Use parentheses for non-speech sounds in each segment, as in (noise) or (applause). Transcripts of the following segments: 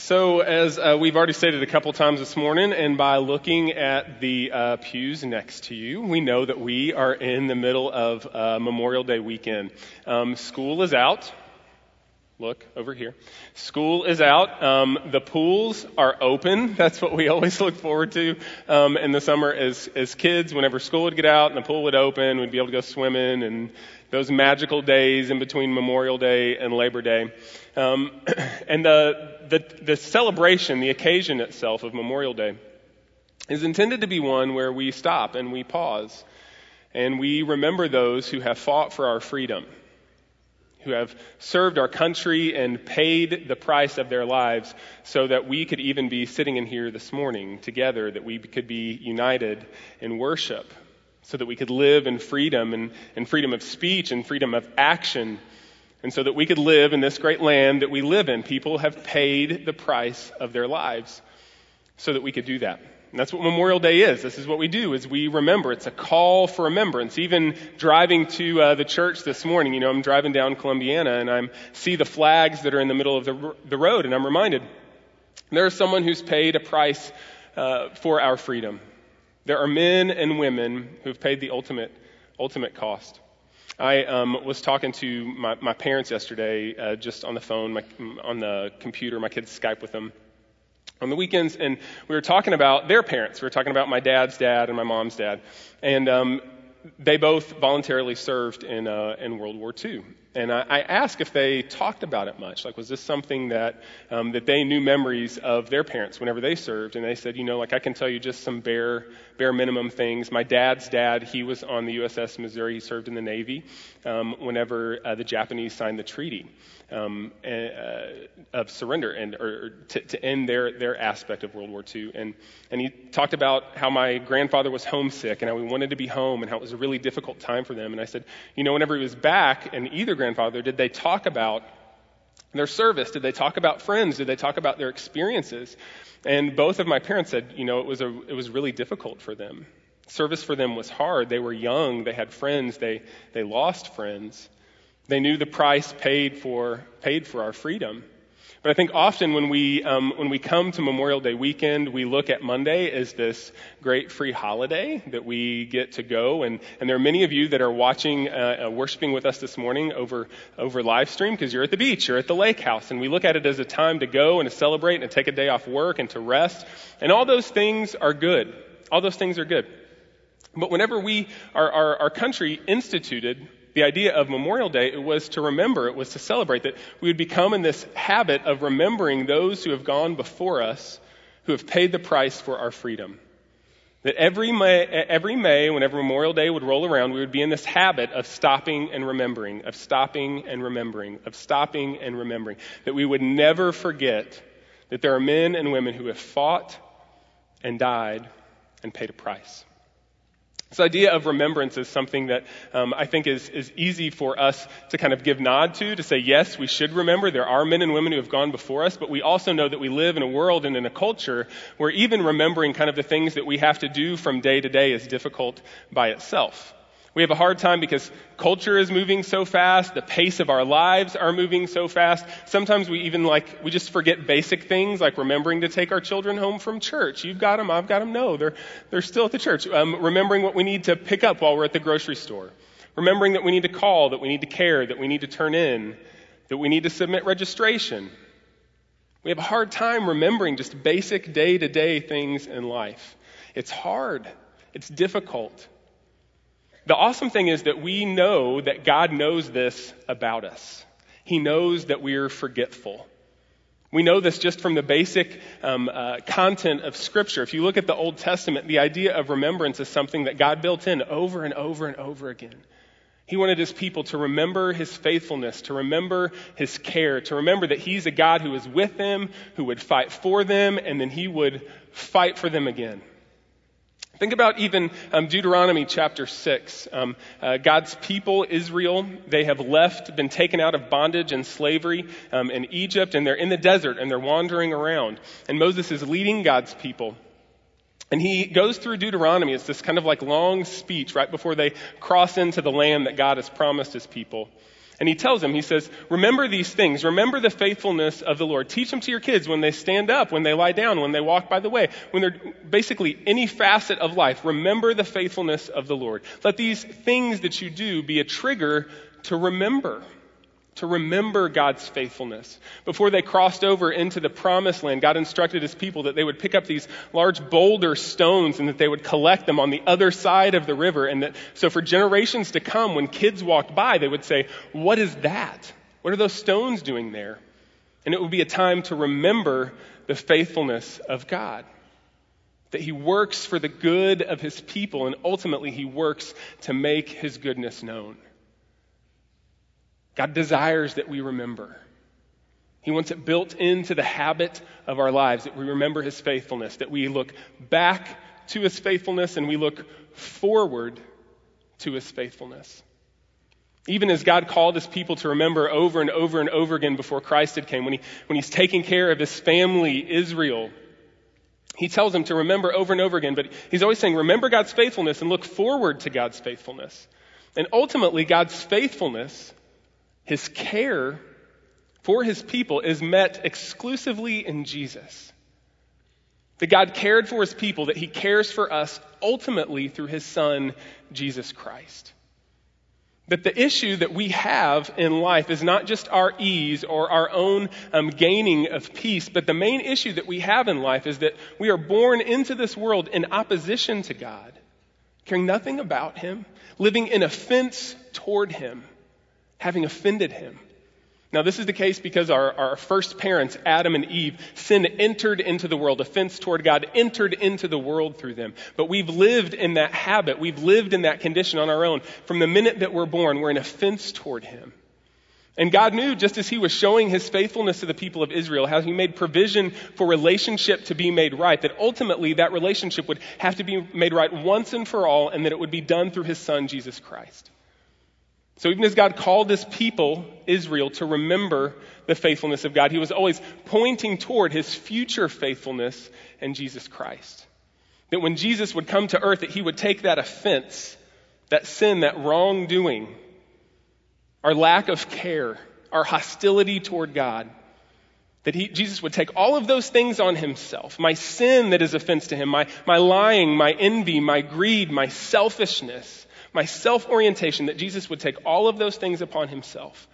So, as uh, we've already stated a couple times this morning, and by looking at the uh, pews next to you, we know that we are in the middle of uh, Memorial Day weekend. Um, school is out. Look over here. School is out. Um, the pools are open. (laughs) That's what we always look forward to um, in the summer as as kids. Whenever school would get out and the pool would open, we'd be able to go swimming and those magical days in between Memorial Day and Labor Day. Um, (clears throat) and the, the, the celebration, the occasion itself of Memorial Day, is intended to be one where we stop and we pause and we remember those who have fought for our freedom, who have served our country and paid the price of their lives so that we could even be sitting in here this morning together, that we could be united in worship so that we could live in freedom and, and freedom of speech and freedom of action, and so that we could live in this great land that we live in. People have paid the price of their lives so that we could do that. And that's what Memorial Day is. This is what we do: is we remember. It's a call for remembrance. Even driving to uh, the church this morning, you know, I'm driving down Columbiana and I see the flags that are in the middle of the, the road, and I'm reminded there is someone who's paid a price uh, for our freedom. There are men and women who've paid the ultimate, ultimate cost. I um, was talking to my, my parents yesterday, uh, just on the phone, my, on the computer. My kids Skype with them on the weekends, and we were talking about their parents. We were talking about my dad's dad and my mom's dad, and um, they both voluntarily served in uh, in World War II. And I, I, asked if they talked about it much. Like, was this something that um, that they knew memories of their parents whenever they served? And they said, you know, like I can tell you just some bare bare minimum things. My dad's dad, he was on the USS Missouri. He served in the Navy um, whenever uh, the Japanese signed the treaty um, uh, of surrender and or to, to, end their their aspect of World War II. And and he talked about how my grandfather was homesick and how he wanted to be home and how it was a really difficult time for them. And I said, you know, whenever he was back, and either grandfather, did they talk about their service? Did they talk about friends? Did they talk about their experiences? And both of my parents said, you know, it was a it was really difficult for them. Service for them was hard. They were young. They had friends. They they lost friends. They knew the price paid for, paid for our freedom. But I think often when we, um, when we come to Memorial Day weekend, we look at Monday as this great free holiday that we get to go. And, and there are many of you that are watching, uh, uh, worshiping with us this morning over, over live stream because you're at the beach, you're at the lake house. And we look at it as a time to go and to celebrate and to take a day off work and to rest. And all those things are good. All those things are good. But whenever we, our, our, our country instituted the idea of Memorial Day was to remember, it was to celebrate, that we would become in this habit of remembering those who have gone before us, who have paid the price for our freedom. That every May, every May, whenever Memorial Day would roll around, we would be in this habit of stopping and remembering, of stopping and remembering, of stopping and remembering. That we would never forget that there are men and women who have fought and died and paid a price. This idea of remembrance is something that um, I think is, is easy for us to kind of give nod to, to say, yes, we should remember. There are men and women who have gone before us, but we also know that we live in a world and in a culture where even remembering kind of the things that we have to do from day to day is difficult by itself. We have a hard time because culture is moving so fast, the pace of our lives are moving so fast. Sometimes we even like, we just forget basic things like remembering to take our children home from church. You've got them, I've got them. No, they're, they're still at the church. Um, remembering what we need to pick up while we're at the grocery store. Remembering that we need to call, that we need to care, that we need to turn in, that we need to submit registration. We have a hard time remembering just basic day to day things in life. It's hard. It's difficult. The awesome thing is that we know that God knows this about us. He knows that we're forgetful. We know this just from the basic um, uh, content of Scripture. If you look at the Old Testament, the idea of remembrance is something that God built in over and over and over again. He wanted his people to remember his faithfulness, to remember his care, to remember that he's a God who is with them, who would fight for them, and then he would fight for them again. Think about even um, Deuteronomy chapter 6. Um, uh, God's people, Israel, they have left, been taken out of bondage and slavery um, in Egypt, and they're in the desert and they're wandering around. And Moses is leading God's people. And he goes through Deuteronomy. It's this kind of like long speech right before they cross into the land that God has promised his people. And he tells them, he says, remember these things. Remember the faithfulness of the Lord. Teach them to your kids when they stand up, when they lie down, when they walk by the way, when they're basically any facet of life. Remember the faithfulness of the Lord. Let these things that you do be a trigger to remember to remember God's faithfulness. Before they crossed over into the promised land, God instructed his people that they would pick up these large boulder stones and that they would collect them on the other side of the river. And that, so for generations to come, when kids walked by, they would say, what is that? What are those stones doing there? And it would be a time to remember the faithfulness of God. That he works for the good of his people and ultimately he works to make his goodness known. God desires that we remember. He wants it built into the habit of our lives that we remember His faithfulness, that we look back to His faithfulness and we look forward to His faithfulness. Even as God called His people to remember over and over and over again before Christ had came, when, he, when He's taking care of His family, Israel, He tells them to remember over and over again, but He's always saying, remember God's faithfulness and look forward to God's faithfulness. And ultimately, God's faithfulness his care for his people is met exclusively in Jesus. That God cared for his people, that he cares for us ultimately through his son, Jesus Christ. That the issue that we have in life is not just our ease or our own um, gaining of peace, but the main issue that we have in life is that we are born into this world in opposition to God, caring nothing about him, living in offense toward him having offended him. Now, this is the case because our, our first parents, Adam and Eve, sin entered into the world. Offense toward God entered into the world through them. But we've lived in that habit. We've lived in that condition on our own. From the minute that we're born, we're in offense toward Him. And God knew, just as He was showing His faithfulness to the people of Israel, how He made provision for relationship to be made right, that ultimately that relationship would have to be made right once and for all, and that it would be done through His Son, Jesus Christ. So even as God called his people, Israel, to remember the faithfulness of God, he was always pointing toward his future faithfulness in Jesus Christ. That when Jesus would come to earth, that he would take that offense, that sin, that wrongdoing, our lack of care, our hostility toward God, that he, Jesus would take all of those things on himself. My sin that is offense to him, my, my lying, my envy, my greed, my selfishness, my self orientation, that Jesus would take all of those things upon himself.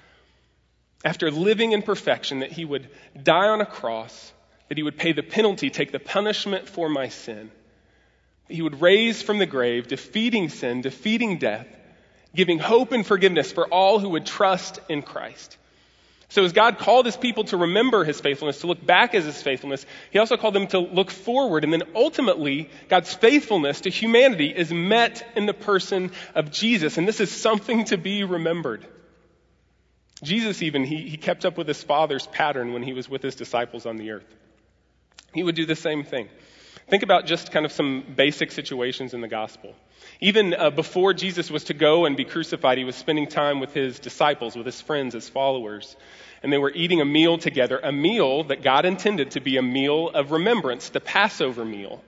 After living in perfection, that he would die on a cross, that he would pay the penalty, take the punishment for my sin. He would raise from the grave, defeating sin, defeating death, giving hope and forgiveness for all who would trust in Christ. So as God called his people to remember his faithfulness, to look back at his faithfulness, he also called them to look forward. And then ultimately, God's faithfulness to humanity is met in the person of Jesus. And this is something to be remembered. Jesus even, he, he kept up with his father's pattern when he was with his disciples on the earth. He would do the same thing. Think about just kind of some basic situations in the gospel. Even uh, before Jesus was to go and be crucified, he was spending time with his disciples, with his friends, his followers and they were eating a meal together, a meal that God intended to be a meal of remembrance, the Passover meal.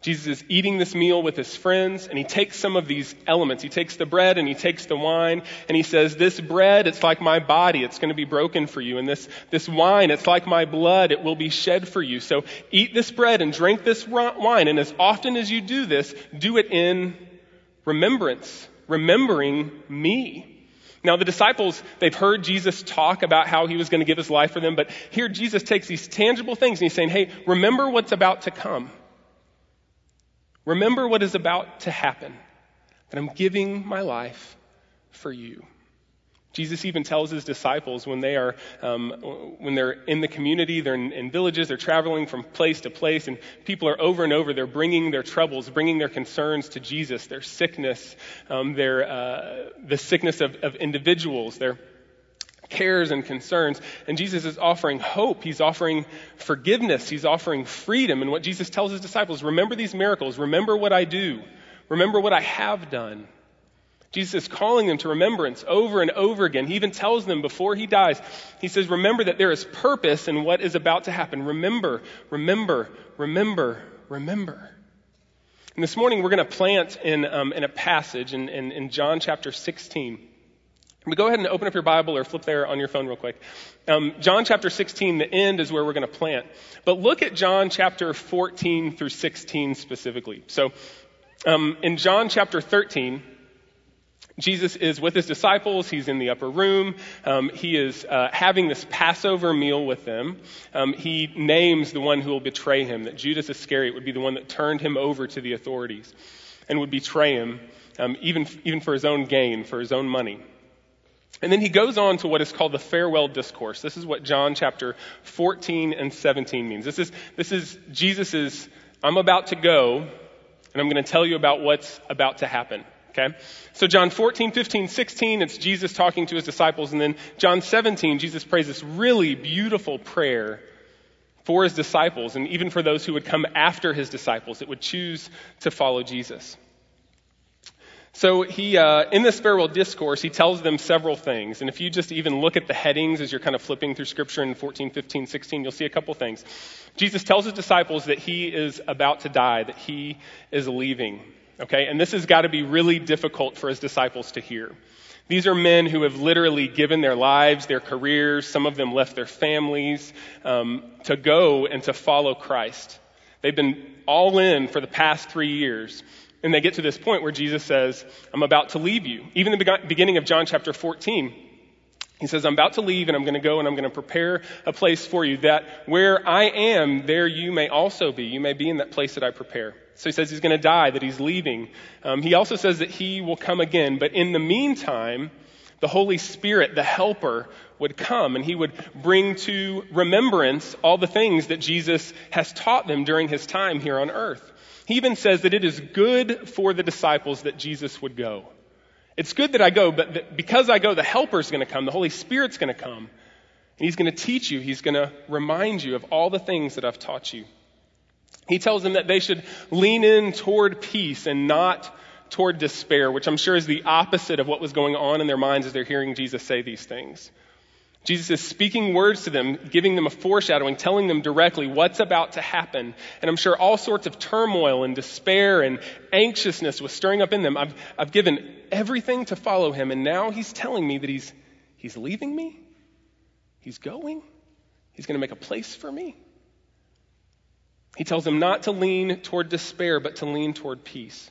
Jesus is eating this meal with his friends, and he takes some of these elements. He takes the bread and he takes the wine, and he says, This bread, it's like my body, it's going to be broken for you. And this, this wine, it's like my blood, it will be shed for you. So eat this bread and drink this wine, and as often as you do this, do it in remembrance, remembering me. Now, the disciples, they've heard Jesus talk about how he was going to give his life for them, but here Jesus takes these tangible things and he's saying, hey, remember what's about to come. Remember what is about to happen. That I'm giving my life for you. Jesus even tells his disciples when they are um, when they're in the community, they're in, in, villages, they're traveling from place to place, and people are over and over. They're bringing their troubles, bringing their concerns to Jesus, their sickness, um, their uh, the sickness of, of individuals, their cares and concerns. And Jesus is offering hope. He's offering forgiveness. He's offering freedom. And what Jesus tells his disciples: remember these miracles. Remember what I do. Remember what I have done. Jesus is calling them to remembrance over and over again. He even tells them before he dies, he says, Remember that there is purpose in what is about to happen. Remember, remember, remember, remember. And this morning we're going to plant in, um, in a passage in, in, in John chapter 16. But go ahead and open up your Bible or flip there on your phone real quick. Um, John chapter 16, the end is where we're going to plant. But look at John chapter 14 through 16 specifically. So um, in John chapter 13, Jesus is with his disciples. He's in the upper room. Um, he is uh, having this Passover meal with them. Um, he names the one who will betray him, that Judas Iscariot would be the one that turned him over to the authorities and would betray him, um, even, even for his own gain, for his own money. And then he goes on to what is called the farewell discourse. This is what John chapter 14 and 17 means. This is, this is Jesus's, I'm about to go, and I'm going to tell you about what's about to happen. Okay? So John 14, 15, 16, it's Jesus talking to his disciples. And then John 17, Jesus prays this really beautiful prayer for his disciples and even for those who would come after his disciples that would choose to follow Jesus. So he, uh, in this farewell discourse, he tells them several things. And if you just even look at the headings as you're kind of flipping through scripture in 14, 15, 16, you'll see a couple things. Jesus tells his disciples that he is about to die, that he is leaving. Okay? And this has got to be really difficult for his disciples to hear. These are men who have literally given their lives, their careers, some of them left their families um, to go and to follow Christ. They've been all in for the past three years. And they get to this point where Jesus says, I'm about to leave you. Even the beginning of John chapter 14, he says, I'm about to leave and I'm going to go and I'm going to prepare a place for you that where I am, there you may also be. You may be in that place that I prepare. So he says he's going to die, that he's leaving. Um, he also says that he will come again. But in the meantime, the Holy Spirit, the helper, would come and he would bring to remembrance all the things that Jesus has taught them during his time here on earth. He even says that it is good for the disciples that Jesus would go. It's good that I go, but because I go, the helper's going to come, the Holy Spirit's going to come, and he's going to teach you, he's going to remind you of all the things that I've taught you. He tells them that they should lean in toward peace and not toward despair, which I'm sure is the opposite of what was going on in their minds as they're hearing Jesus say these things. Jesus is speaking words to them, giving them a foreshadowing, telling them directly what's about to happen. And I'm sure all sorts of turmoil and despair and anxiousness was stirring up in them. I've, I've given everything to follow him, and now he's telling me that he's, he's leaving me. He's going. He's going to make a place for me. He tells them not to lean toward despair, but to lean toward peace.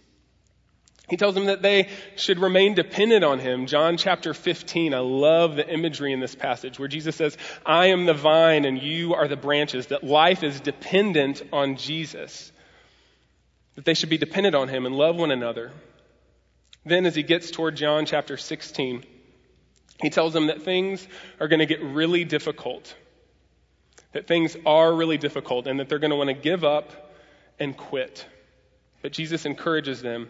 He tells them that they should remain dependent on him. John chapter 15, I love the imagery in this passage where Jesus says, I am the vine and you are the branches, that life is dependent on Jesus. That they should be dependent on him and love one another. Then, as he gets toward John chapter 16, he tells them that things are going to get really difficult that things are really difficult and that they're going to want to give up and quit. But Jesus encourages them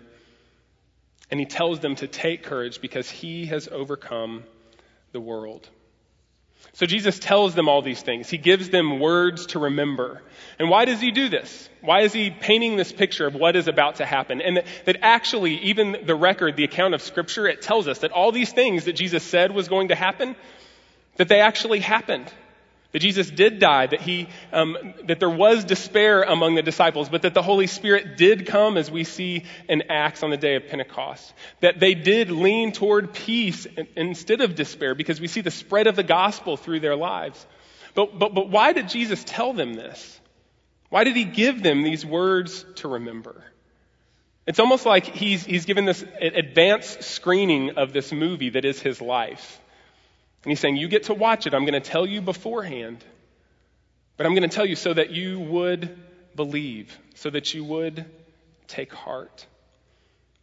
and he tells them to take courage because he has overcome the world. So Jesus tells them all these things. He gives them words to remember. And why does he do this? Why is he painting this picture of what is about to happen? And that, that, actually, even the record, the account of scripture, it tells us that all these things that Jesus said was going to happen, that they actually happened. That Jesus did die, that he, um, that there was despair among the disciples, but that the Holy Spirit did come as we see in Acts on the day of Pentecost. That they did lean toward peace instead of despair because we see the spread of the gospel through their lives. But, but, but why did Jesus tell them this? Why did he give them these words to remember? It's almost like he's, he's given this advanced screening of this movie that is his life. And he's saying, You get to watch it. I'm going to tell you beforehand. But I'm going to tell you so that you would believe, so that you would take heart.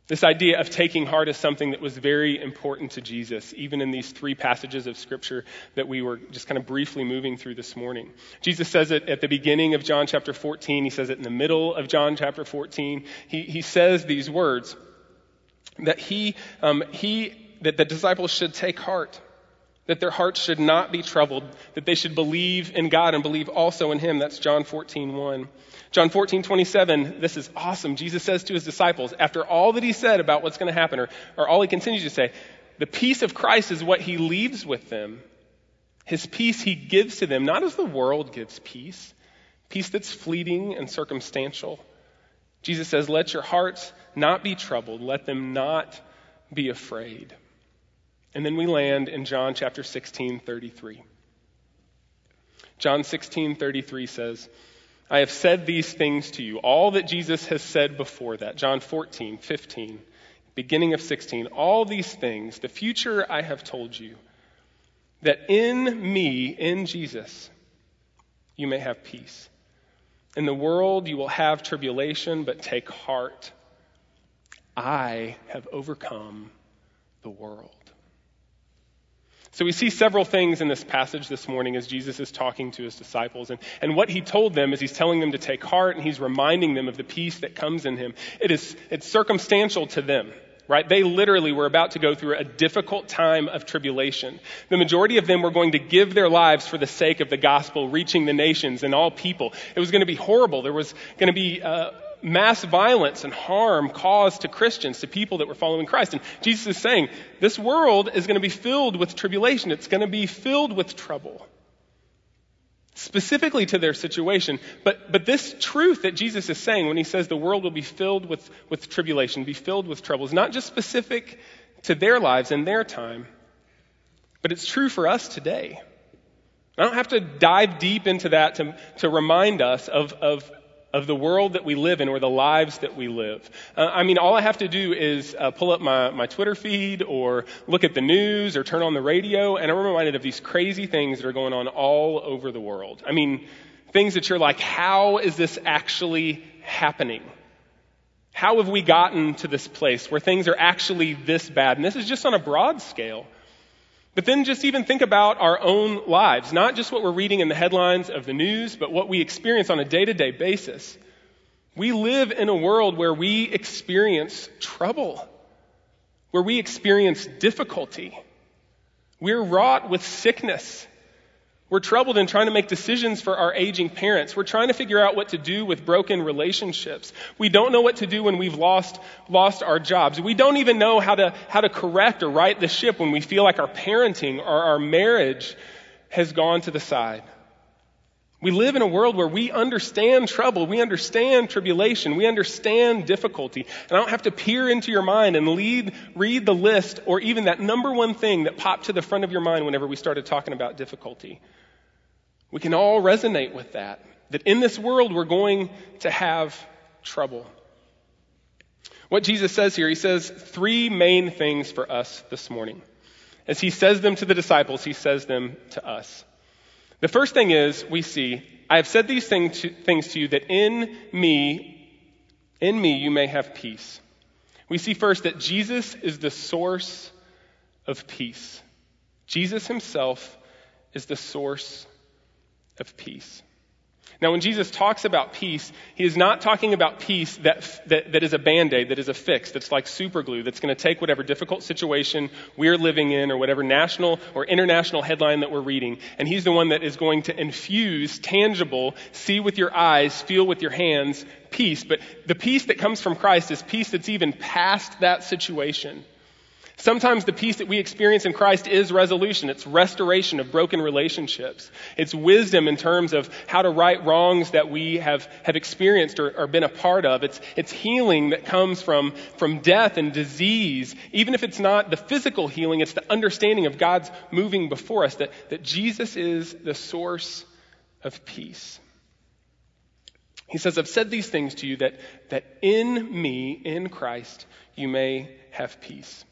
This idea of taking heart is something that was very important to Jesus, even in these three passages of Scripture that we were just kind of briefly moving through this morning. Jesus says it at the beginning of John chapter 14. He says it in the middle of John chapter 14. He, he says these words that he, um, he, that the disciples should take heart that their hearts should not be troubled, that they should believe in God and believe also in Him. That's John 14, 1. John 14, 27, this is awesome. Jesus says to his disciples, after all that he said about what's going to happen, or, or all he continues to say, the peace of Christ is what he leaves with them. His peace he gives to them, not as the world gives peace, peace that's fleeting and circumstantial. Jesus says, let your hearts not be troubled, let them not be afraid. And then we land in John chapter 16, 33. John 16, 33 says, I have said these things to you. All that Jesus has said before that. John 14, 15, beginning of 16. All these things, the future I have told you, that in me, in Jesus, you may have peace. In the world you will have tribulation, but take heart. I have overcome the world. So we see several things in this passage this morning as Jesus is talking to his disciples. And, and what he told them is he's telling them to take heart and he's reminding them of the peace that comes in him. It is, it's circumstantial to them right? They literally were about to go through a difficult time of tribulation. The majority of them were going to give their lives for the sake of the gospel, reaching the nations and all people. It was going to be horrible. There was going to be uh, mass violence and harm caused to Christians, to people that were following Christ. And Jesus is saying, this world is going to be filled with tribulation. It's going to be filled with trouble specifically to their situation. But, but this truth that Jesus is saying when he says the world will be filled with, with tribulation, be filled with trouble, is not just specific to their lives and their time, but it's true for us today. I don't have to dive deep into that to, to remind us of, of of the world that we live in or the lives that we live. Uh, I mean, all I have to do is uh, pull up my, my Twitter feed or look at the news or turn on the radio, and I'm reminded of these crazy things that are going on all over the world. I mean, things that you're like, how is this actually happening? How have we gotten to this place where things are actually this bad? And this is just on a broad scale. But then just even think about our own lives, not just what we're reading in the headlines of the news, but what we experience on a day to day basis. We live in a world where we experience trouble, where we experience difficulty. We're wrought with sickness we're troubled in trying to make decisions for our aging parents. We're trying to figure out what to do with broken relationships. We don't know what to do when we've lost, lost our jobs. We don't even know how to, how to correct or right the ship when we feel like our parenting or our marriage has gone to the side. We live in a world where we understand trouble, we understand tribulation, we understand difficulty. And I don't have to peer into your mind and lead, read the list or even that number one thing that popped to the front of your mind whenever we started talking about difficulty. We can all resonate with that. That in this world we're going to have trouble. What Jesus says here, he says three main things for us this morning. As he says them to the disciples, he says them to us. The first thing is, we see, I have said these things to, you that in me, in me you may have peace. We see first that Jesus is the source of peace. Jesus himself is the source of peace. Now, when Jesus talks about peace, he is not talking about peace that, that, that is a band aid, that is a fix, that's like super glue, that's going to take whatever difficult situation we're living in or whatever national or international headline that we're reading, and he's the one that is going to infuse tangible, see with your eyes, feel with your hands, peace. But the peace that comes from Christ is peace that's even past that situation. Sometimes the peace that we experience in Christ is resolution. It's restoration of broken relationships. It's wisdom in terms of how to right wrongs that we have, have experienced or, or been a part of. It's, it's healing that comes from, from death and disease. Even if it's not the physical healing, it's the understanding of God's moving before us, that, that Jesus is the source of peace. He says, I've said these things to you that, that in me, in Christ, you may have peace.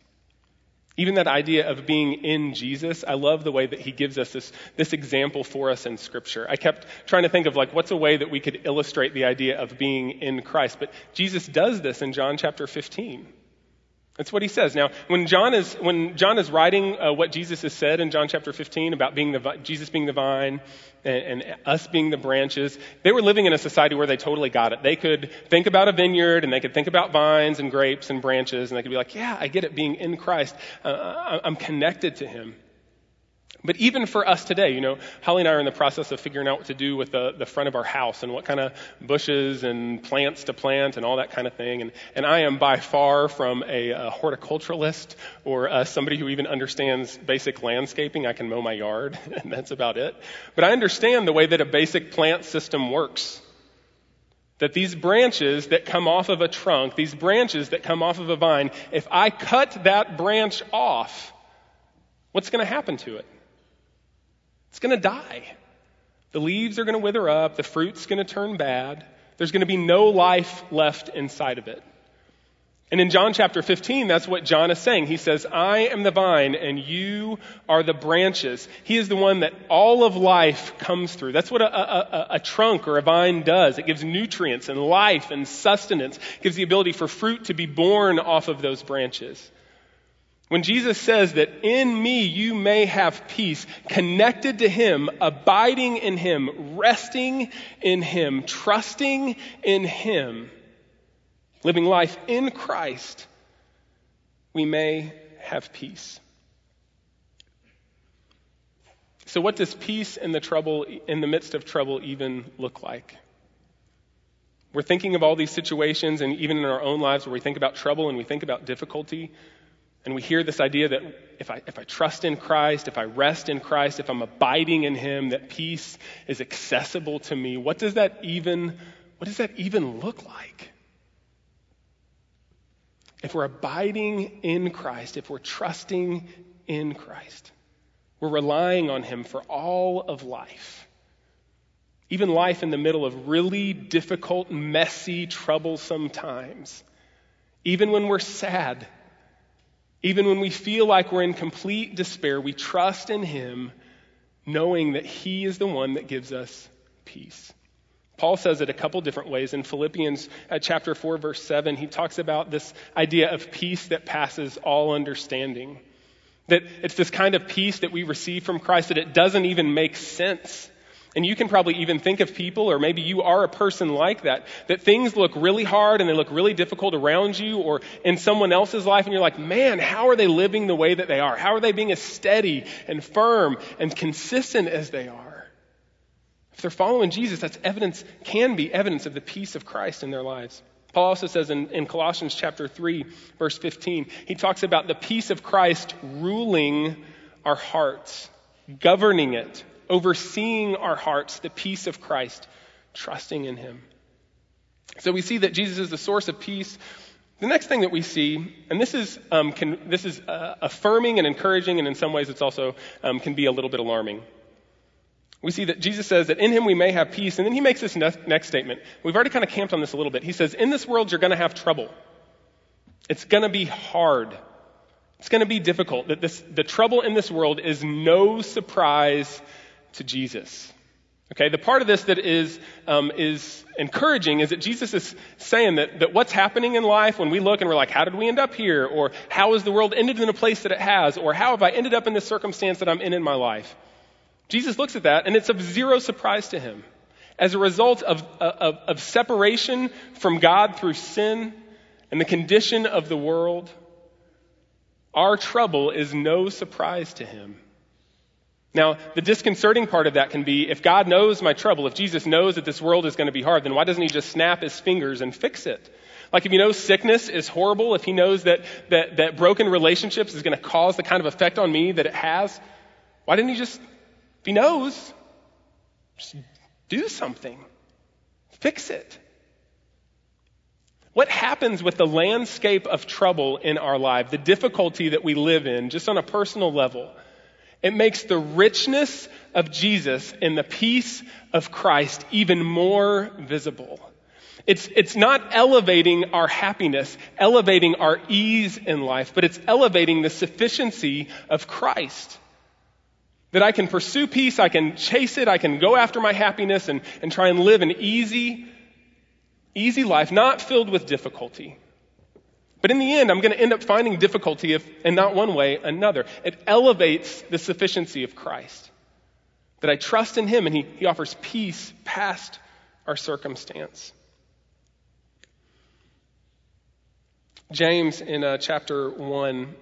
Even that idea of being in Jesus, I love the way that he gives us this, this example for us in Scripture. I kept trying to think of like, what's a way that we could illustrate the idea of being in Christ? But Jesus does this in John chapter 15. That's what he says. Now, when John is, when John is writing uh, what Jesus has said in John chapter 15 about being the, Jesus being the vine and, and us being the branches, they were living in a society where they totally got it. They could think about a vineyard and they could think about vines and grapes and branches and they could be like, yeah, I get it being in Christ. Uh, I'm connected to him. But even for us today, you know, Holly and I are in the process of figuring out what to do with the, the front of our house and what kind of bushes and plants to plant and all that kind of thing. And, and I am by far from a, a horticulturalist or uh, somebody who even understands basic landscaping. I can mow my yard, (laughs) and that's about it. But I understand the way that a basic plant system works. That these branches that come off of a trunk, these branches that come off of a vine, if I cut that branch off, what's going to happen to it? It's going to die. The leaves are going to wither up, the fruit's going to turn bad. There's going to be no life left inside of it. And in John chapter 15, that's what John is saying. He says, I am the vine and you are the branches. He is the one that all of life comes through. That's what a, a, a, trunk or a vine does. It gives nutrients and life and sustenance, it gives the ability for fruit to be born off of those branches. When Jesus says that in me you may have peace, connected to Him, abiding in Him, resting in Him, trusting in Him, living life in Christ, we may have peace. So, what does peace in the trouble, in the midst of trouble, even look like? We're thinking of all these situations, and even in our own lives, where we think about trouble and we think about difficulty, and we hear this idea that if I, if I trust in Christ, if I rest in Christ, if I'm abiding in Him, that peace is accessible to me. What does that even, what does that even look like? if we're abiding in Christ, if we're trusting in Christ, we're relying on Him for all of life. Even life in the middle of really difficult, messy, troublesome times. Even when we're sad, even when we feel like we're in complete despair, we trust in Him, knowing that He is the one that gives us peace. Paul says it a couple different ways. In Philippians uh, chapter 4, verse 7, he talks about this idea of peace that passes all understanding. That it's this kind of peace that we receive from Christ that it doesn't even make sense. And you can probably even think of people, or maybe you are a person like that, that things look really hard and they look really difficult around you or in someone else's life, and you're like, man, how are they living the way that they are? How are they being as steady and firm and consistent as they are? If they're following Jesus, that's evidence, can be evidence of the peace of Christ in their lives. Paul also says in, in Colossians chapter 3, verse 15, he talks about the peace of Christ ruling our hearts, governing it, overseeing our hearts, the peace of Christ, trusting in him. So we see that Jesus is the source of peace. The next thing that we see, and this is, um, can, this is uh, affirming and encouraging, and in some ways it's also um, can be a little bit alarming we see that Jesus says that in him we may have peace. And then he makes this next statement. We've already kind of camped on this a little bit. He says, In this world, you're going to have trouble. It's going to be hard. It's going to be difficult. That this, the trouble in this world is no surprise to Jesus. Okay, the part of this that is, um, is encouraging is that Jesus is saying that, that what's happening in life when we look and we're like, how did we end up here? Or how has the world ended in a place that it has? Or how have I ended up in this circumstance that I'm in in my life? Jesus looks at that and it's of zero surprise to him. As a result of, of, of separation from God through sin and the condition of the world, our trouble is no surprise to him. Now, the disconcerting part of that can be if God knows my trouble, if Jesus knows that this world is going to be hard, then why doesn't he just snap his fingers and fix it? Like if he knows sickness is horrible, if he knows that, that, that broken relationships is going to cause the kind of effect on me that it has, why didn't he just if he knows, just do something. Fix it. What happens with the landscape of trouble in our life, the difficulty that we live in, just on a personal level? It makes the richness of Jesus and the peace of Christ even more visible. It's, it's not elevating our happiness, elevating our ease in life, but it's elevating the sufficiency of Christ. That I can pursue peace, I can chase it, I can go after my happiness and, and try and live an easy, easy life, not filled with difficulty. But in the end, I'm going to end up finding difficulty if, in not one way, another. It elevates the sufficiency of Christ. That I trust in Him and He, he offers peace past our circumstance. James in uh, chapter 1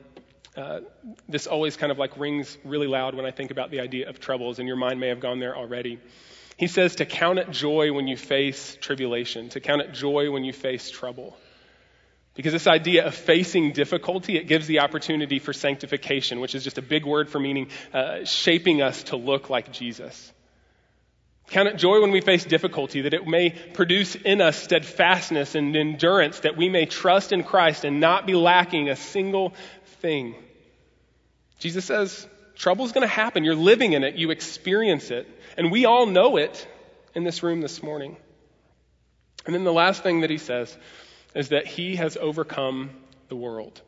uh, this always kind of like rings really loud when I think about the idea of troubles, and your mind may have gone there already. He says to count it joy when you face tribulation, to count it joy when you face trouble. Because this idea of facing difficulty, it gives the opportunity for sanctification, which is just a big word for meaning uh, shaping us to look like Jesus. Count it joy when we face difficulty, that it may produce in us steadfastness and endurance, that we may trust in Christ and not be lacking a single thing. Jesus says, Trouble's going to happen. You're living in it. You experience it. And we all know it in this room this morning. And then the last thing that he says is that he has overcome the world.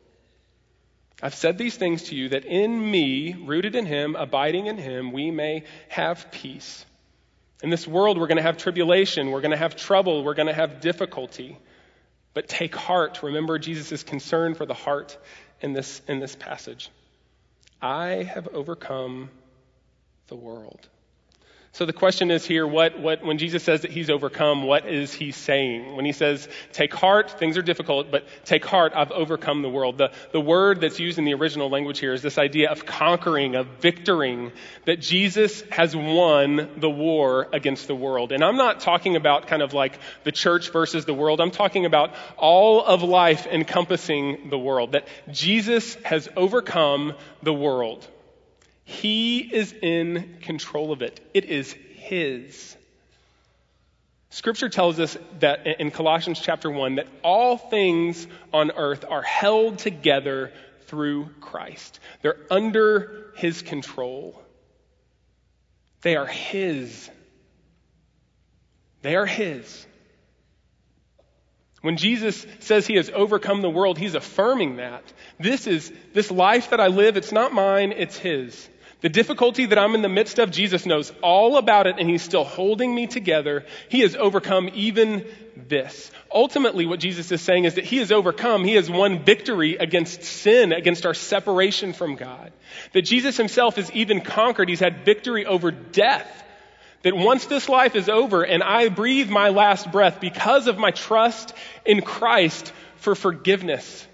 I've said these things to you that in me, rooted in him, abiding in him, we may have peace. In this world, we're going to have tribulation, we're going to have trouble, we're going to have difficulty. But take heart. Remember Jesus' concern for the heart in this, in this passage. I have overcome the world. So the question is here, what, what, when Jesus says that he's overcome, what is he saying? When he says, take heart, things are difficult, but take heart, I've overcome the world. The, the word that's used in the original language here is this idea of conquering, of victoring, that Jesus has won the war against the world. And I'm not talking about kind of like the church versus the world. I'm talking about all of life encompassing the world. That Jesus has overcome the world. He is in control of it. It is His. Scripture tells us that in Colossians chapter 1 that all things on earth are held together through Christ. They're under His control. They are His. They are His. When Jesus says he has overcome the world, he's affirming that. This is, this life that I live, it's not mine, it's his. The difficulty that I'm in the midst of, Jesus knows all about it and he's still holding me together. He has overcome even this. Ultimately, what Jesus is saying is that he has overcome, he has won victory against sin, against our separation from God. That Jesus himself has even conquered, he's had victory over death. That once this life is over and I breathe my last breath because of my trust in Christ for forgiveness,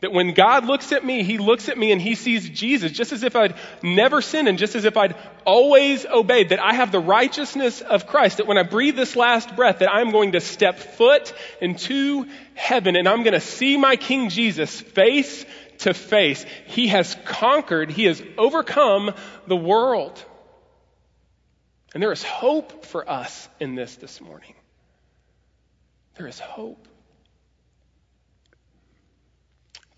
that when God looks at me, He looks at me and He sees Jesus, just as if I'd never sinned and just as if I'd always obeyed, that I have the righteousness of Christ, that when I breathe this last breath, that I'm going to step foot into heaven and I'm going to see my King Jesus face to face. He has conquered, He has overcome the world. And there is hope for us in this this morning. There is hope.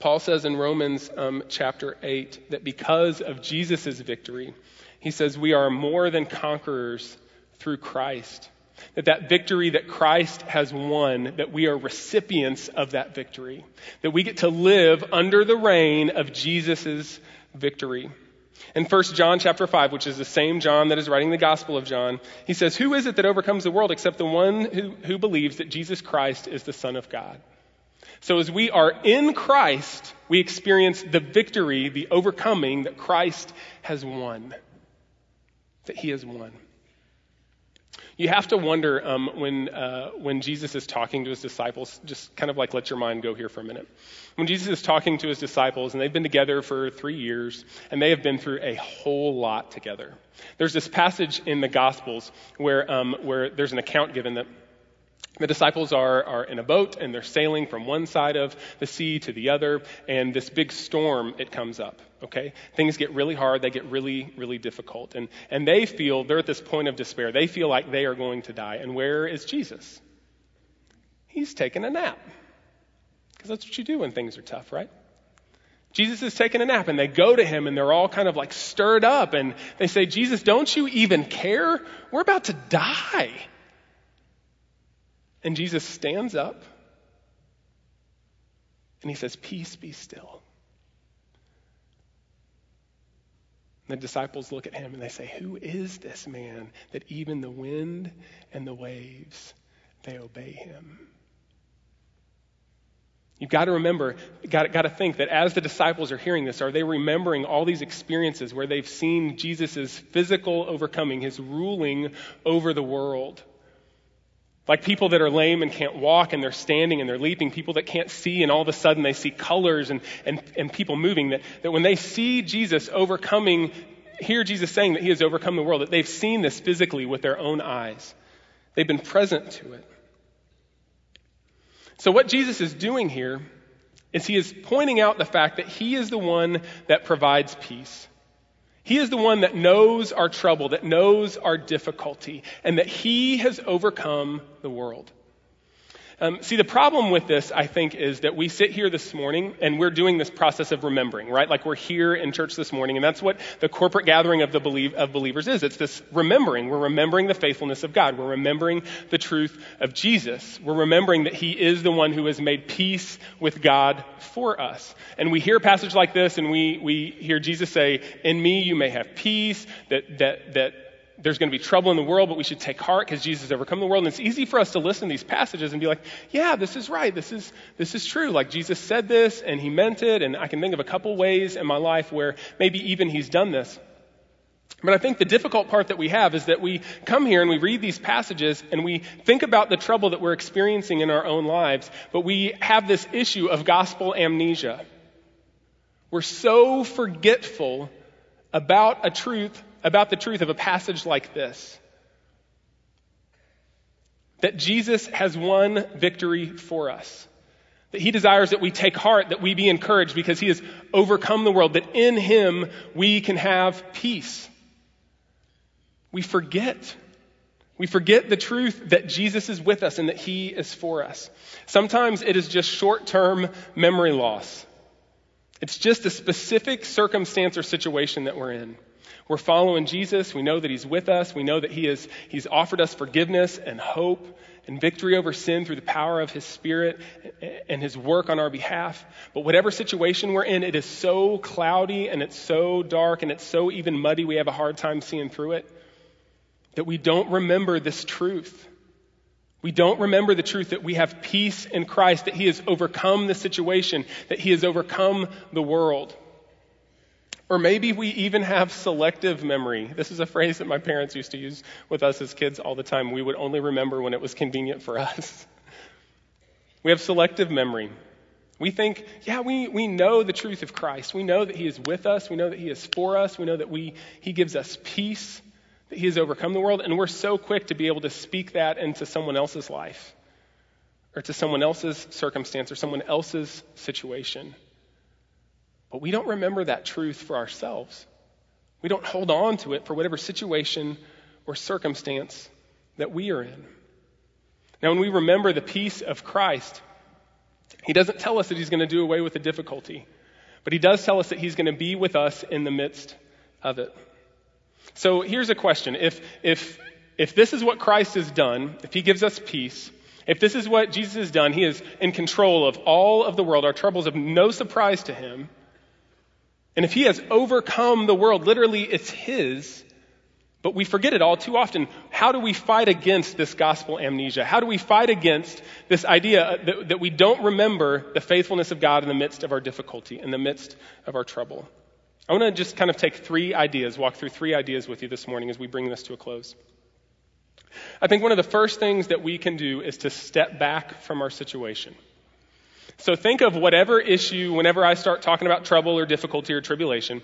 Paul says in Romans um, chapter 8 that because of Jesus' victory, he says we are more than conquerors through Christ. That that victory that Christ has won, that we are recipients of that victory. That we get to live under the reign of Jesus' victory. In 1 John chapter 5, which is the same John that is writing the Gospel of John, he says, Who is it that overcomes the world except the one who, who believes that Jesus Christ is the Son of God? So as we are in Christ, we experience the victory, the overcoming that Christ has won. That he has won. You have to wonder um, when, uh, when Jesus is talking to his disciples, just kind of like let your mind go here for a minute. When Jesus is talking to his disciples, and they've been together for three years, and they have been through a whole lot together. There's this passage in the Gospels where, um, where there's an account given that the disciples are, are in a boat and they're sailing from one side of the sea to the other, and this big storm, it comes up. Okay? Things get really hard, they get really, really difficult. And, and they feel, they're at this point of despair. They feel like they are going to die. And where is Jesus? He's taking a nap. Because that's what you do when things are tough, right? Jesus is taking a nap and they go to him and they're all kind of like stirred up and they say, Jesus, don't you even care? We're about to die. And Jesus stands up and he says, Peace be still. And the disciples look at him and they say, Who is this man that even the wind and the waves, they obey him? You've got to remember, got, got to think that as the disciples are hearing this, are they remembering all these experiences where they've seen Jesus' physical overcoming, his ruling over the world? Like people that are lame and can't walk and they're standing and they're leaping, people that can't see and all of a sudden they see colors and, and, and people moving, that, that when they see Jesus overcoming, hear Jesus saying that he has overcome the world, that they've seen this physically with their own eyes. They've been present to it. So what Jesus is doing here is he is pointing out the fact that he is the one that provides peace. He is the one that knows our trouble, that knows our difficulty, and that He has overcome the world. Um, see, the problem with this, I think, is that we sit here this morning and we're doing this process of remembering, right? Like we're here in church this morning, and that's what the corporate gathering of the believe, of believers is. It's this remembering. We're remembering the faithfulness of God. We're remembering the truth of Jesus. We're remembering that He is the one who has made peace with God for us. And we hear a passage like this, and we we hear Jesus say, "In me you may have peace." That that that there's going to be trouble in the world, but we should take heart because Jesus has overcome the world. And it's easy for us to listen to these passages and be like, yeah, this is right. This is, this is true. Like Jesus said this and he meant it. And I can think of a couple ways in my life where maybe even he's done this. But I think the difficult part that we have is that we come here and we read these passages and we think about the trouble that we're experiencing in our own lives, but we have this issue of gospel amnesia. We're so forgetful about a truth about the truth of a passage like this that Jesus has won victory for us. That he desires that we take heart, that we be encouraged because he has overcome the world, that in him we can have peace. We forget. We forget the truth that Jesus is with us and that he is for us. Sometimes it is just short term memory loss. It's just a specific circumstance or situation that we're in. We're following Jesus. We know that He's with us. We know that He is, He's offered us forgiveness and hope and victory over sin through the power of His Spirit and His work on our behalf. But whatever situation we're in, it is so cloudy and it's so dark and it's so even muddy, we have a hard time seeing through it that we don't remember this truth. We don't remember the truth that we have peace in Christ, that He has overcome the situation, that He has overcome the world. Or maybe we even have selective memory. This is a phrase that my parents used to use with us as kids all the time. We would only remember when it was convenient for us. (laughs) We have selective memory. We think, yeah, we, we know the truth of Christ. We know that He is with us. We know that He is for us. We know that we, He gives us peace, that He has overcome the world. And we're so quick to be able to speak that into someone else's life or to someone else's circumstance or someone else's situation. But we don't remember that truth for ourselves. We don't hold on to it for whatever situation or circumstance that we are in. Now, when we remember the peace of Christ, He doesn't tell us that He's going to do away with the difficulty, but He does tell us that He's going to be with us in the midst of it. So here's a question. If, if, if this is what Christ has done, if He gives us peace, if this is what Jesus has done, He is in control of all of the world, our troubles of no surprise to Him, and if he has overcome the world, literally it's his, but we forget it all too often. How do we fight against this gospel amnesia? How do we fight against this idea that, that we don't remember the faithfulness of God in the midst of our difficulty, in the midst of our trouble? I want to just kind of take three ideas, walk through three ideas with you this morning as we bring this to a close. I think one of the first things that we can do is to step back from our situation. So think of whatever issue, whenever I start talking about trouble or difficulty or tribulation,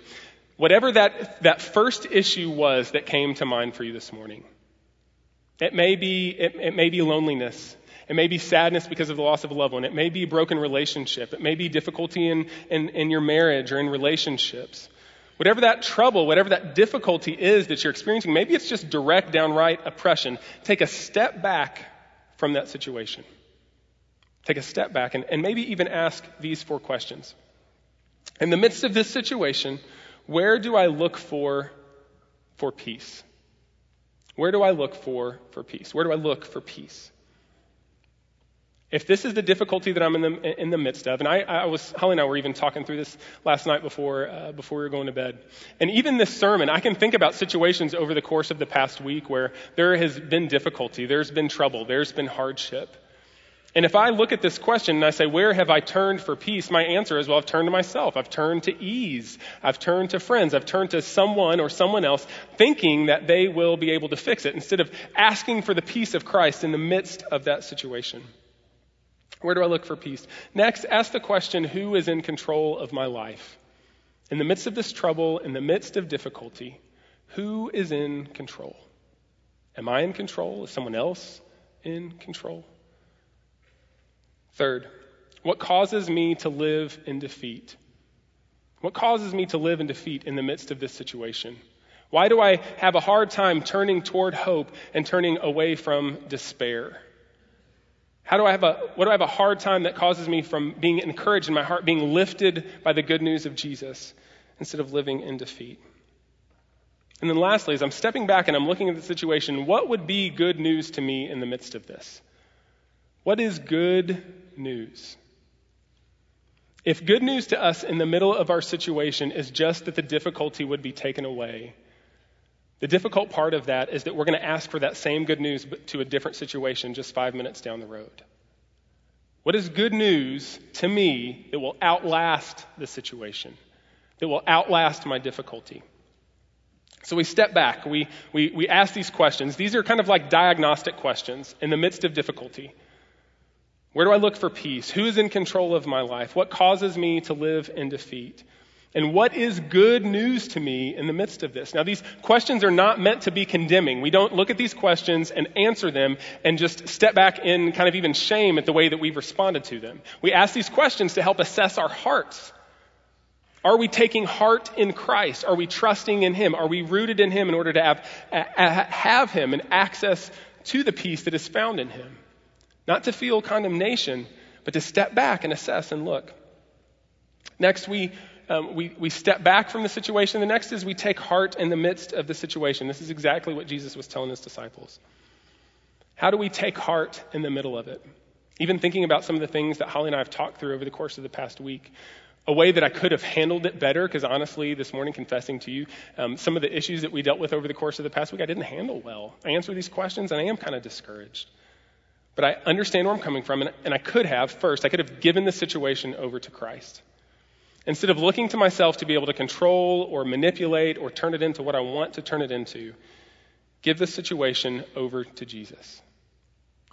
whatever that, that first issue was that came to mind for you this morning. It may be, it, it may be loneliness. It may be sadness because of the loss of a loved one. It may be a broken relationship. It may be difficulty in, in, in your marriage or in relationships. Whatever that trouble, whatever that difficulty is that you're experiencing, maybe it's just direct, downright oppression. Take a step back from that situation. Take a step back and, and maybe even ask these four questions. In the midst of this situation, where do I look for, for peace? Where do I look for, for peace? Where do I look for peace? If this is the difficulty that I'm in the, in the midst of, and I, I was, Holly and I were even talking through this last night before, uh, before we were going to bed. And even this sermon, I can think about situations over the course of the past week where there has been difficulty, there's been trouble, there's been hardship. And if I look at this question and I say, Where have I turned for peace? My answer is, Well, I've turned to myself. I've turned to ease. I've turned to friends. I've turned to someone or someone else thinking that they will be able to fix it instead of asking for the peace of Christ in the midst of that situation. Where do I look for peace? Next, ask the question Who is in control of my life? In the midst of this trouble, in the midst of difficulty, who is in control? Am I in control? Is someone else in control? Third, what causes me to live in defeat? What causes me to live in defeat in the midst of this situation? Why do I have a hard time turning toward hope and turning away from despair? How do I have a, what do I have a hard time that causes me from being encouraged in my heart, being lifted by the good news of Jesus instead of living in defeat? And then lastly, as I'm stepping back and I'm looking at the situation, what would be good news to me in the midst of this? What is good news? If good news to us in the middle of our situation is just that the difficulty would be taken away, the difficult part of that is that we're going to ask for that same good news but to a different situation just five minutes down the road. What is good news to me that will outlast the situation, that will outlast my difficulty? So we step back, we, we, we ask these questions. These are kind of like diagnostic questions in the midst of difficulty. Where do I look for peace? Who is in control of my life? What causes me to live in defeat? And what is good news to me in the midst of this? Now, these questions are not meant to be condemning. We don't look at these questions and answer them and just step back in kind of even shame at the way that we've responded to them. We ask these questions to help assess our hearts. Are we taking heart in Christ? Are we trusting in Him? Are we rooted in Him in order to have, have Him and access to the peace that is found in Him? Not to feel condemnation, but to step back and assess and look. Next, we, um, we, we step back from the situation. The next is we take heart in the midst of the situation. This is exactly what Jesus was telling his disciples. How do we take heart in the middle of it? Even thinking about some of the things that Holly and I have talked through over the course of the past week, a way that I could have handled it better, because honestly, this morning, confessing to you, um, some of the issues that we dealt with over the course of the past week, I didn't handle well. I answer these questions, and I am kind of discouraged. But I understand where I'm coming from, and, and I could have, first, I could have given the situation over to Christ. Instead of looking to myself to be able to control or manipulate or turn it into what I want to turn it into, give the situation over to Jesus.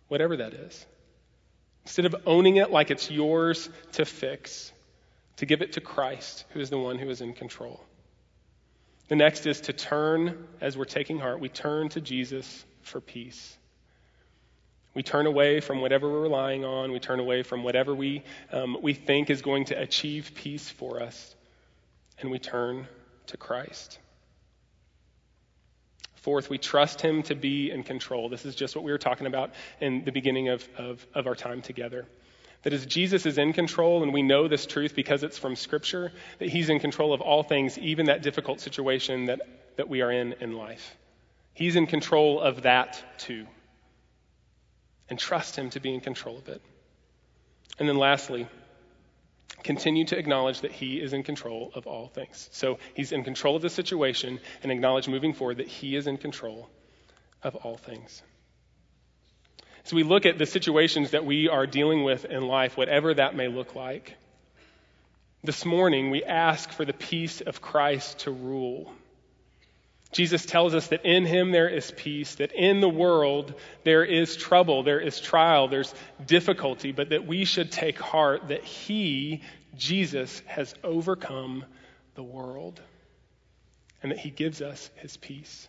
Whatever that is. Instead of owning it like it's yours to fix, to give it to Christ, who is the one who is in control. The next is to turn, as we're taking heart, we turn to Jesus for peace. We turn away from whatever we're relying on. We turn away from whatever we, um, we think is going to achieve peace for us. And we turn to Christ. Fourth, we trust Him to be in control. This is just what we were talking about in the beginning of, of, of our time together. That as Jesus is in control, and we know this truth because it's from Scripture, that He's in control of all things, even that difficult situation that, that we are in in life. He's in control of that too. And trust Him to be in control of it. And then lastly, continue to acknowledge that He is in control of all things. So He's in control of the situation and acknowledge moving forward that He is in control of all things. So we look at the situations that we are dealing with in life, whatever that may look like. This morning, we ask for the peace of Christ to rule. Jesus tells us that in him there is peace, that in the world there is trouble, there is trial, there's difficulty, but that we should take heart that he, Jesus, has overcome the world and that he gives us his peace.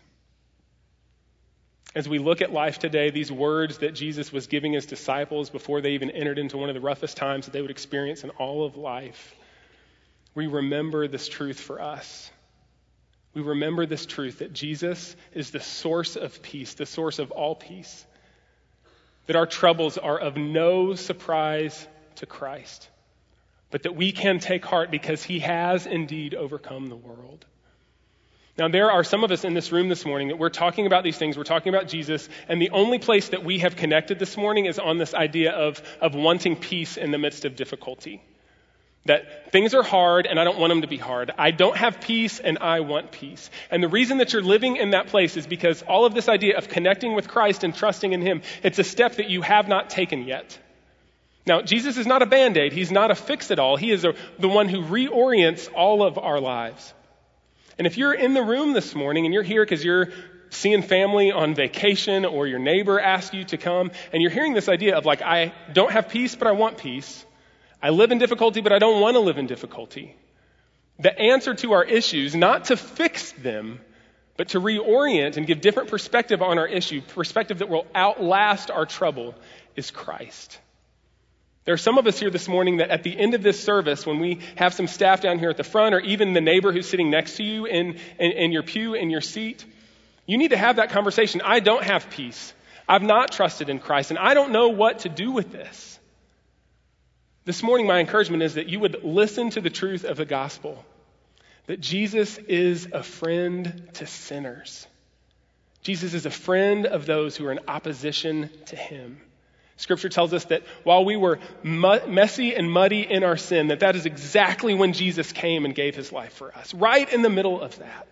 As we look at life today, these words that Jesus was giving his disciples before they even entered into one of the roughest times that they would experience in all of life, we remember this truth for us. We remember this truth that Jesus is the source of peace, the source of all peace. That our troubles are of no surprise to Christ, but that we can take heart because he has indeed overcome the world. Now, there are some of us in this room this morning that we're talking about these things. We're talking about Jesus, and the only place that we have connected this morning is on this idea of, of wanting peace in the midst of difficulty. That things are hard and I don't want them to be hard. I don't have peace and I want peace. And the reason that you're living in that place is because all of this idea of connecting with Christ and trusting in Him, it's a step that you have not taken yet. Now, Jesus is not a band aid. He's not a fix it all. He is a, the one who reorients all of our lives. And if you're in the room this morning and you're here because you're seeing family on vacation or your neighbor asked you to come and you're hearing this idea of like, I don't have peace, but I want peace. I live in difficulty, but I don't want to live in difficulty. The answer to our issues, not to fix them, but to reorient and give different perspective on our issue, perspective that will outlast our trouble, is Christ. There are some of us here this morning that at the end of this service, when we have some staff down here at the front, or even the neighbor who's sitting next to you in, in, in your pew, in your seat, you need to have that conversation. I don't have peace. I've not trusted in Christ, and I don't know what to do with this. This morning, my encouragement is that you would listen to the truth of the gospel that Jesus is a friend to sinners. Jesus is a friend of those who are in opposition to him. Scripture tells us that while we were mu- messy and muddy in our sin, that that is exactly when Jesus came and gave his life for us. Right in the middle of that.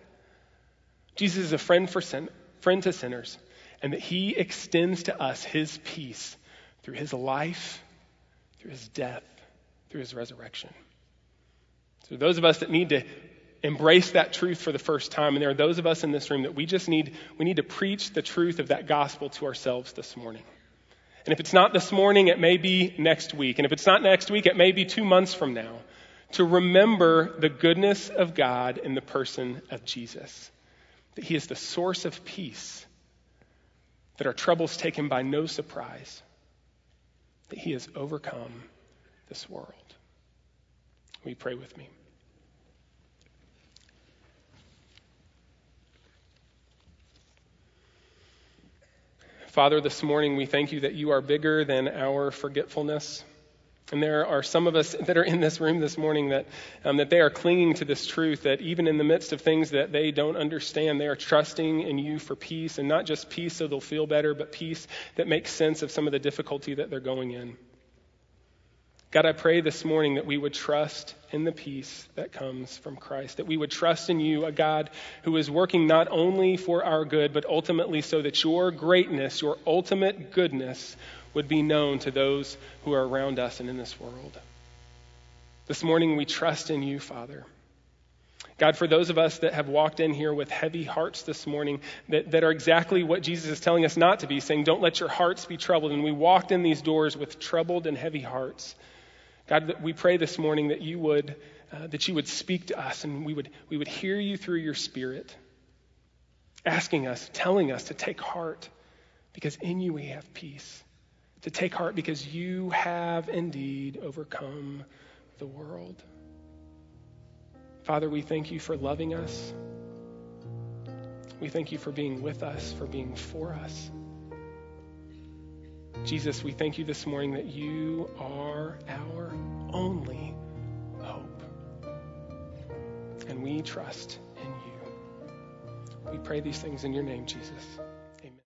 Jesus is a friend for sin, friend to sinners, and that he extends to us his peace through his life, through his death, through his resurrection. So those of us that need to embrace that truth for the first time, and there are those of us in this room that we just need we need to preach the truth of that gospel to ourselves this morning. And if it's not this morning, it may be next week. And if it's not next week, it may be two months from now. To remember the goodness of God in the person of Jesus. That He is the source of peace. That our troubles take Him by no surprise. That He has overcome this world. You pray with me? Father, this morning we thank you that you are bigger than our forgetfulness. And there are some of us that are in this room this morning that, um, that they are clinging to this truth that even in the midst of things that they don't understand, they are trusting in you for peace, and not just peace so they'll feel better, but peace that makes sense of some of the difficulty that they're going in. God, I pray this morning that we would trust in the peace that comes from Christ, that we would trust in you, a God who is working not only for our good, but ultimately so that your greatness, your ultimate goodness, would be known to those who are around us and in this world. This morning we trust in you, Father. God, for those of us that have walked in here with heavy hearts this morning, that, that are exactly what Jesus is telling us not to be, saying, Don't let your hearts be troubled. And we walked in these doors with troubled and heavy hearts. God, we pray this morning that you would, uh, that you would speak to us and we would, we would hear you through your spirit, asking us, telling us to take heart because in you we have peace. To take heart because you have indeed overcome the world. Father, we thank you for loving us. We thank you for being with us, for being for us. Jesus, we thank you this morning that you are our only hope. And we trust in you. We pray these things in your name, Jesus.